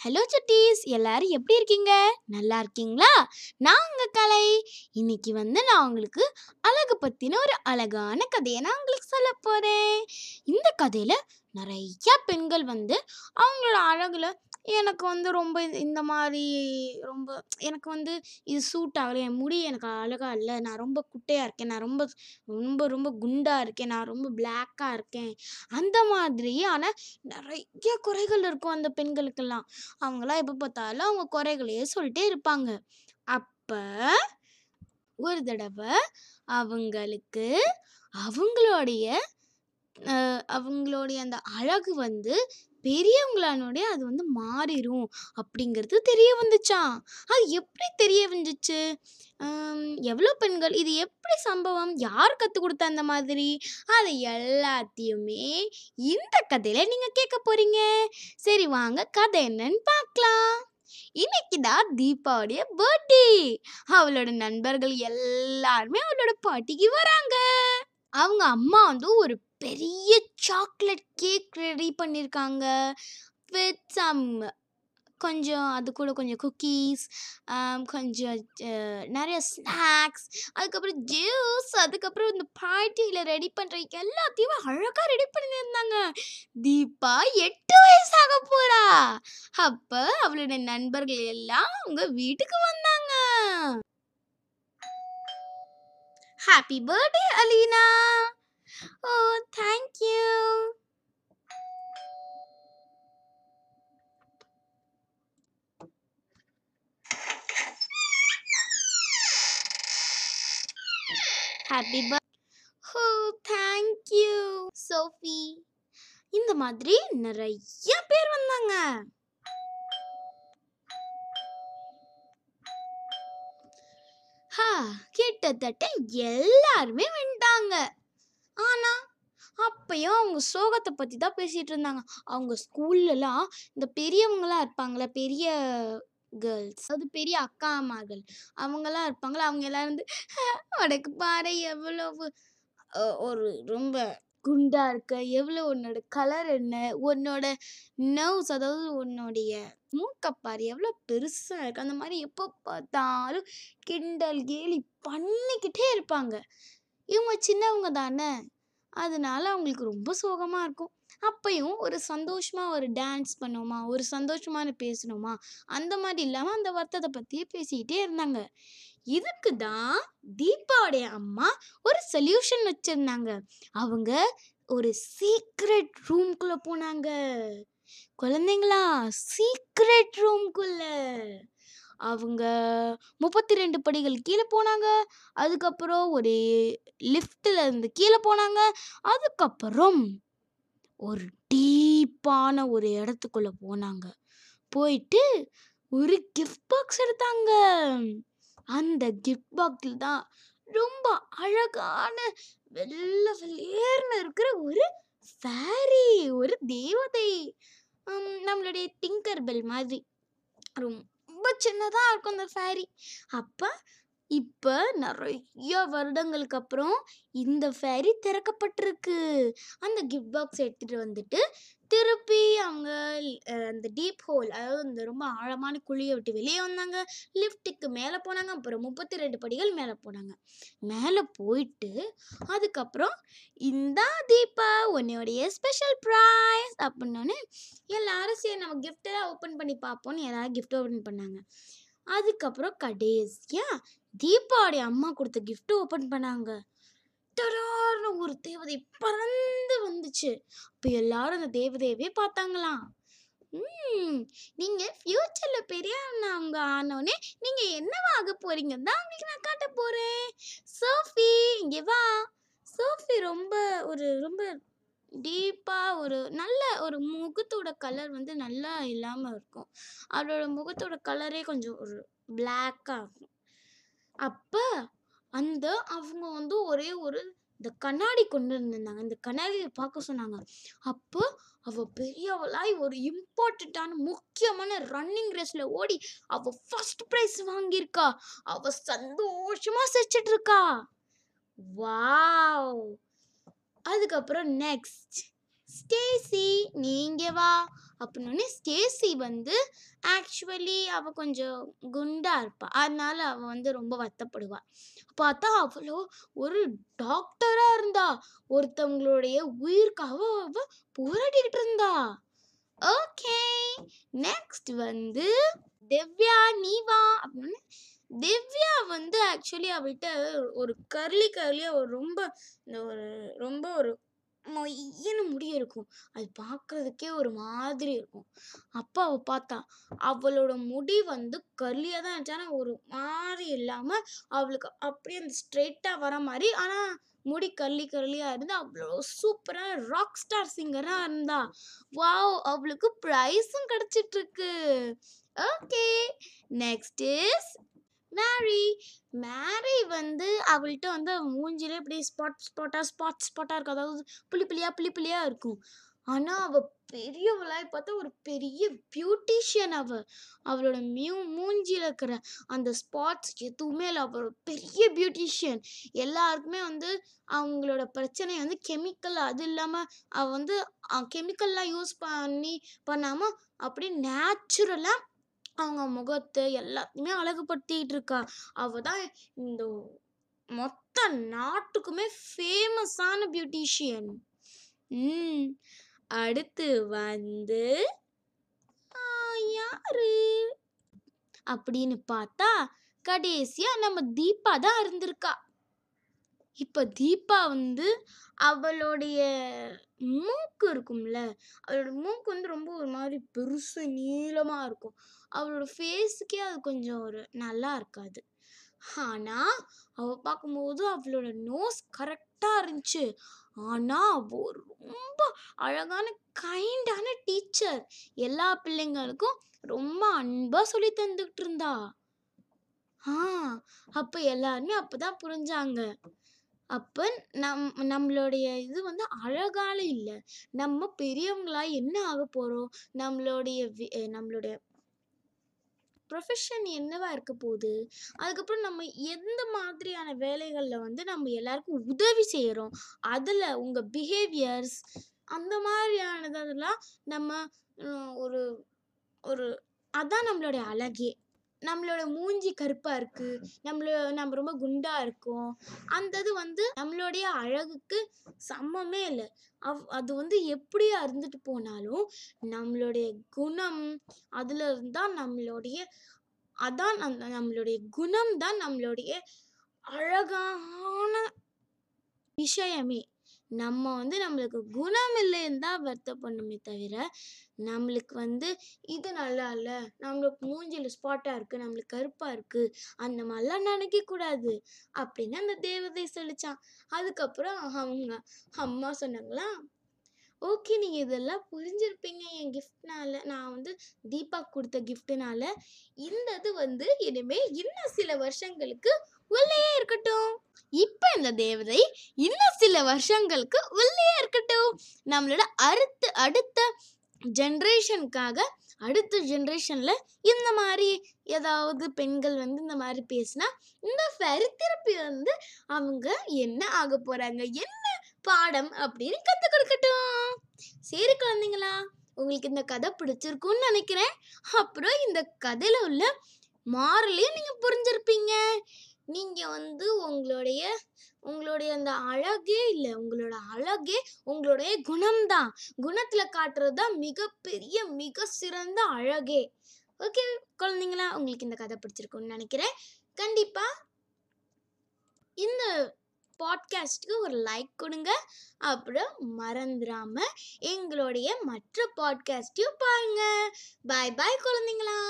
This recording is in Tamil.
ஹலோ சட்டீஸ் எல்லாரும் எப்படி இருக்கீங்க? நல்லா இருக்கீங்களா? நான் உங்கள் கலை. இன்னைக்கு வந்து நான் உங்களுக்கு அழகு பற்றின ஒரு அழகான கதையை நான் உங்களுக்கு சொல்ல போகிறேன் இந்த கதையில் நிறையா பெண்கள் வந்து அவங்களோட அழகில் எனக்கு வந்து ரொம்ப இந்த மாதிரி ரொம்ப எனக்கு வந்து இது சூட் ஆகலை. என் முடி எனக்கு அழகா இல்லை. நான் ரொம்ப குட்டையா இருக்கேன். நான் ரொம்ப ரொம்ப ரொம்ப குண்டா இருக்கேன். நான் ரொம்ப பிளாக்கா இருக்கேன். அந்த மாதிரியான நிறைய குறைகள் இருக்கும் அந்த பெண்களுக்கெல்லாம். அவங்களாம் எப்போ பார்த்தாலும் அவங்க குறைகளையே சொல்லிட்டே இருப்பாங்க. அப்ப ஒரு தடவை அவங்களுக்கு அவங்களுடைய அவங்களுடைய அந்த அழகு வந்து பெரியவங்களானோடே அது வந்து மாறிடும் அப்படிங்கிறது தெரிய வந்துச்சாம் அது எப்படி தெரிய வந்துச்சு? எவ்வளோ பெண்கள்? இது எப்படி சம்பவம்? யார் கற்றுக் கொடுத்தா அந்த மாதிரி? அது எல்லாத்தையுமே இந்த கதையில நீங்கள் கேட்க போறீங்க. சரி வாங்க கதை என்னன்னு பார்க்கலாம். இன்னைக்கு தான் தீபாவுடைய பர்த்டே அவளோட நண்பர்கள் எல்லாருமே அவளோட பாட்டிக்கு வராங்க. அவங்க அம்மா வந்து ஒரு பெரிய சாக்லேட் கேக் ரெடி பண்ணியிருக்காங்க வித் சம் கொஞ்சம் அது கூட கொஞ்சம் குக்கீஸ் கொஞ்சம் நிறைய ஸ்நாக்ஸ் அதுக்கப்புறம் ஜூஸ் அதுக்கப்புறம் இந்த பார்ட்டியில் ரெடி பண்ணுற எல்லாத்தையும் அழகாக ரெடி பண்ணியிருந்தாங்க தீபா எட்டு வயசாக போகிறா அப்போ அவளுடைய நண்பர்கள் எல்லாம் அவங்க வீட்டுக்கு வந்தாங்க. Happy birthday Alina oh thank you happy birth oh thank you Sophie இந்த மாதிரி நிறைய பேர் வந்தாங்க. ஹா கிட்டத்தட்ட எல்லாருமே வந்துட்டாங்க. ஆனா அப்பயும் அவங்க சோகத்தை பத்தி தான் பேசிட்டு இருந்தாங்க. அவங்க ஸ்கூல்லலாம் இந்த பெரியவங்களாம் இருப்பாங்களே பெரிய கேர்ள்ஸ் அது பெரிய அக்கா அம்மார்கள் அவங்கெல்லாம் இருப்பாங்களா அவங்க எல்லாரும் வந்து உனக்கு பாரு எவ்வளவு ஒரு ரொம்ப குண்டா இருக்க எவ்வளோ உன்னோட கலர் என்ன உன்னோட நர்வ்ஸ் அதாவது உன்னுடைய மூக்கப்பாரு எவ்வளோ பெருசா இருக்கு. அந்த மாதிரி எப்போ பார்த்தாலும் கிண்டல் கேலி பண்ணிக்கிட்டே இருப்பாங்க. இவங்க சின்னவங்க தானே? அதனால அவங்களுக்கு ரொம்ப சோகமாக இருக்கும். அப்பயும் ஒரு சந்தோஷமாக ஒரு டான்ஸ் பண்ணோமா ஒரு சந்தோஷமான பேசணுமா? அந்த மாதிரி இல்லாமல் அந்த வருத்தத்தை பற்றியே பேசிக்கிட்டே இருந்தாங்க. இதுக்கு தான் தீபாவுடைய அம்மா ஒரு சொல்யூஷன் வச்சுருந்தாங்க. அவங்க ஒரு சீக்ரெட் ரூம்குள்ளே போனாங்க. குழந்தைங்களா சீக்ரெட் ரூம்குள்ளே அவங்க முப்பத்தி ரெண்டு படிகள் கீழே போனாங்க. அதுக்கப்புறம் ஒரு லிஃப்ட்ல இருந்து கீழே போனாங்க. அதுக்கப்புறம் ஒரு டீப்பான ஒரு இடத்துக்குள்ள போனாங்க. போயிட்டு ஒரு கிஃப்ட் பாக்ஸ் எடுத்தாங்க. அந்த கிஃப்ட் பாக்ஸில் தான் ரொம்ப அழகான வெள்ளை வெள்ளேர்னு இருக்கிற ஒரு ஃபேரி ஒரு தேவதை நம்மளுடைய டிங்கர் பெல் மாதிரி. ரொம்ப சின்னதாக இருக்கும் அந்த ஃபேரி அப்போ இப்போ நிறைய வருடங்களுக்கு அப்புறம் இந்த ஃபேரி திறக்கப்பட்டிருக்கு. அந்த கிஃப்ட் பாக்ஸ் எடுத்துகிட்டு வந்துட்டு திருப்பி அவங்க அந்த டீப் ஹோல் அதாவது இந்த ரொம்ப ஆழமான குழியை விட்டு வெளியே வந்தாங்க. லிஃப்ட்டுக்கு மேலே போனாங்க. அப்புறம் முப்பத்தி ரெண்டு படிகள் மேலே போனாங்க. மேலே போயிட்டு அதுக்கப்புறம் இந்தா தீபா உன்னுடைய ஸ்பெஷல் ப்ரைஸ் அப்படின்னோடனே எல்லாரும் சரி நம்ம கிஃப்டெல்லாம் ஓப்பன் பண்ணி பார்ப்போம்னு எல்லாரும் கிஃப்ட் ஓப்பன் பண்ணாங்க. அதுக்கப்புறம் கடைசியாக தீபாவுடைய அம்மா கொடுத்த கிஃப்ட்டு ஓப்பன் பண்ணாங்க. டடார்னு ஒரு தேவதை பறந்து வந்துச்சு. அப்போ எல்லாரும் அந்த தேவதையவே பார்த்தாங்களாம். ம் நீங்க ஃபியூச்சர்ல பெரியவங்க ஆனோடனே நீங்க என்னவாக ஆக தான் உங்களுக்கு நான் காட்ட போறேன். சோஃபி இங்க வா. சோஃபி ரொம்ப ஒரு ரொம்ப டீப்பாக ஒரு நல்ல ஒரு முகத்தோட கலர் வந்து நல்லா இல்லாமல் இருக்கும். அவளோட முகத்தோட கலரே கொஞ்சம் ஒரு பிளாக்காக இருக்கும். அப்போ அந்த அவங்க வந்து ஒரே ஒரு இந்த கண்ணாடி கொண்டு வந்திருந்தாங்க. இந்த கண்ணாடியை பார்க்க சொன்னாங்க. அப்போ அவள் பெரியவளாய் ஒரு இம்பார்ட்டண்ட்டான முக்கியமான ரன்னிங் ரேஸில் ஓடி அவள் ஃபர்ஸ்ட் ப்ரைஸ் வாங்கியிருக்கா. அவள் சந்தோஷமாக சிரிச்சிட்ருக்கா வாவ் அதுக்கப்புறம் நெக்ஸ்ட் ஸ்டேசி நீங்கள் வா. அப்படின்னோடனே ஸ்டேசி வந்து ஆக்சுவலி அவள் கொஞ்சம் குண்டாக இருப்பாள் அதனால அவள் வந்து ரொம்ப வத்தப்படுவாள் பார்த்தா அவ்வளோ ஒரு டாக்டராக இருந்தா. ஒருத்தவங்களுடைய உயிருக்காக அவள் போராடிக்கிட்டு இருந்தா. ஓகே. நெக்ஸ்ட் வந்து திவ்யா நீ வா. அப்படின்னு திவ்யா வந்து ஆக்சுவலி அவள்கிட்ட ஒரு கர்லி கர்லியாக ஒரு ரொம்ப இந்த ஒரு ரொம்ப ஒரு மொய்யன்னு முடி இருக்கும். அது பார்க்கறதுக்கே ஒரு மாதிரி இருக்கும். அப்போ அவள் பார்த்தா அவளோட முடி வந்து கர்லியாக தான் இருந்துச்சு. ஆனால் ஒரு மாதிரி இல்லாமல் அவளுக்கு அப்படியே அந்த ஸ்ட்ரெயிட்டாக வர மாதிரி. ஆனால் முடி கள்ளி கள்ளியாக இருந்து அவ்வளோ சூப்பராக ராக் ஸ்டார் சிங்கராக இருந்தா வாவ் அவளுக்கு ப்ரைஸும் கிடச்சிட்ருக்கு okay next is Mary Mary வந்து அவள்கிட்ட வந்து அவள் மூஞ்சிலே இப்படி ஸ்பாட் ஸ்பாட்டாக ஸ்பாட் ஸ்பாட்டாக இருக்கும். அதாவது புளி புளியாக புளி புளியாக இருக்கும். ஆனால் அவள் பெரியவளாய் பார்த்தா ஒரு பெரிய பியூட்டிஷியன் அவள் அவளோட மியூ மூஞ்சியில் இருக்கிற அந்த ஸ்பாட்ஸ் எதுவுமே இல்லை. அவள் ஒரு பெரிய பியூட்டிஷியன் எல்லாருக்குமே வந்து அவங்களோட பிரச்சனை வந்து கெமிக்கல் அது இல்லாமல் அவள் வந்து கெமிக்கல்லாம் யூஸ் பண்ணி பண்ணாமல் அப்படியே நேச்சுரலாக அவங்க முகத்தை எல்லாத்தையுமே அழகுபடுத்திட்டு இருக்கா அவ தான் இந்த மொத்த நாட்டுக்குமே ஃபேமஸான பியூட்டிஷியன் ம். அடுத்து வந்து யாரு? அப்படின்னு பார்த்தா கடைசியா நம்ம தீபா தான் இருந்திருக்கா. இப்போ தீபா வந்து அவளுடைய மூக்கு இருக்கும்ல அவளோட மூக்கு வந்து ரொம்ப ஒரு மாதிரி பெருசு நீளமா இருக்கும். அவளோட ஃபேஸுக்கே அது கொஞ்சம் ஒரு நல்லா இருக்காது. ஆனா அவள் பார்க்கும்போது அவளோட நோஸ் கரெக்டா இருந்துச்சு. ஆனா அவள் ரொம்ப அழகான கைண்டான டீச்சர். எல்லா பிள்ளைங்களுக்கும் ரொம்ப அன்பாக சொல்லி தந்துக்கிட்டு இருந்தா. ஆ அப்போ எல்லாருமே அப்பதான் புரிஞ்சாங்க. அப்போ நம் நம்மளுடைய இது வந்து அழகால இல்லை. நம்ம பெரியவங்களா என்ன ஆக போகிறோம் நம்மளுடைய வி- நம்மளுடைய ப்ரொஃபஷன் என்னவா இருக்க போகுது? அதுக்கப்புறம் நம்ம எந்த மாதிரியான வேலைகளில் வந்து நம்ம எல்லாருக்கும் உதவி செய்கிறோம் அதில் உங்கள் பிஹேவியர்ஸ் அந்த மாதிரியானதெல்லாம் நம்ம ஒரு ஒரு அதான் நம்மளுடைய அழகே. நம்மளோட மூஞ்சி கருப்பாக இருக்குது நம்மள நம்ம ரொம்ப குண்டாக இருக்கோம். அந்த இது வந்து நம்மளுடைய அழகுக்கு சமமே இல்லை. அவ் அது வந்து எப்படியா இருந்துட்டு போனாலும் நம்மளுடைய குணம் அதில் இருந்தால் நம்மளுடைய அதான் அந்த நம்மளுடைய குணம் தான் நம்மளுடைய அழகான விஷயமே. நம்ம வந்து நம்மளுக்கு குணம் இல்லைன்னு தான் வருத்தப்படணுமே தவிர நம்மளுக்கு வந்து இது நல்லா இல்லை நம்மளுக்கு மூஞ்சியில் ஸ்பாட்டாக இருக்கு நம்மளுக்கு கருப்பாக இருக்கு அந்த மாதிரிலாம் நினைக்கக்கூடாது அப்படின்னு அந்த தேவதை சொல்லிச்சான். அதுக்கப்புறம் அவங்க அம்மா சொன்னாங்களா ஓகே நீங்கள் இதெல்லாம் புரிஞ்சிருப்பீங்க என் கிஃப்ட்னால நான் வந்து தீபா கொடுத்த கிஃப்ட்னால இந்த இது வந்து இனிமேல் இன்னும் சில வருஷங்களுக்கு உள்ளேயே இருக்கட்டும். இப்ப இந்த தேவதை இன்னும் சில வருஷங்களுக்கு உள்ளேயே இருக்கட்டும். நம்மளோட அடுத்த அடுத்த ஜென்ரேஷனுக்காக அடுத்த ஜென்ரேஷனில் இந்த மாதிரி ஏதாவது பெண்கள் வந்து இந்த மாதிரி பேசினா இந்த ஃபெரி தெரப்பி வந்து அவங்க என்ன ஆக போகிறாங்க என்ன பாடம் அப்படின்னு கற்றுக் கொடுக்கட்டும். சரி குழந்தைங்களா உங்களுக்கு இந்த கதை பிடிச்சிருக்கும்னு நினைக்கிறேன். அப்புறம் இந்த கதையில் உள்ள மாறலையும் நீங்கள் புரிஞ்சிருப்பீங்க. நீங்கள் வந்து உங்களுடைய உங்களுடைய அந்த அழகே இல்லை உங்களோட அழகே உங்களுடைய குணம்தான். குணத்தில் காட்டுறது தான் மிகப்பெரிய மிக சிறந்த அழகே. ஓகே குழந்தைங்களா உங்களுக்கு இந்த கதை பிடிச்சிருக்கும்னு நினைக்கிறேன். கண்டிப்பாக இந்த பாட்காஸ்ட்க்கு ஒரு லைக் கொடுங்க. அப்புறம் மறந்துடாமல் எங்களுடைய மற்ற பாட்காஸ்டையும் பாருங்கள் பாய் பாய் குழந்தைங்களா.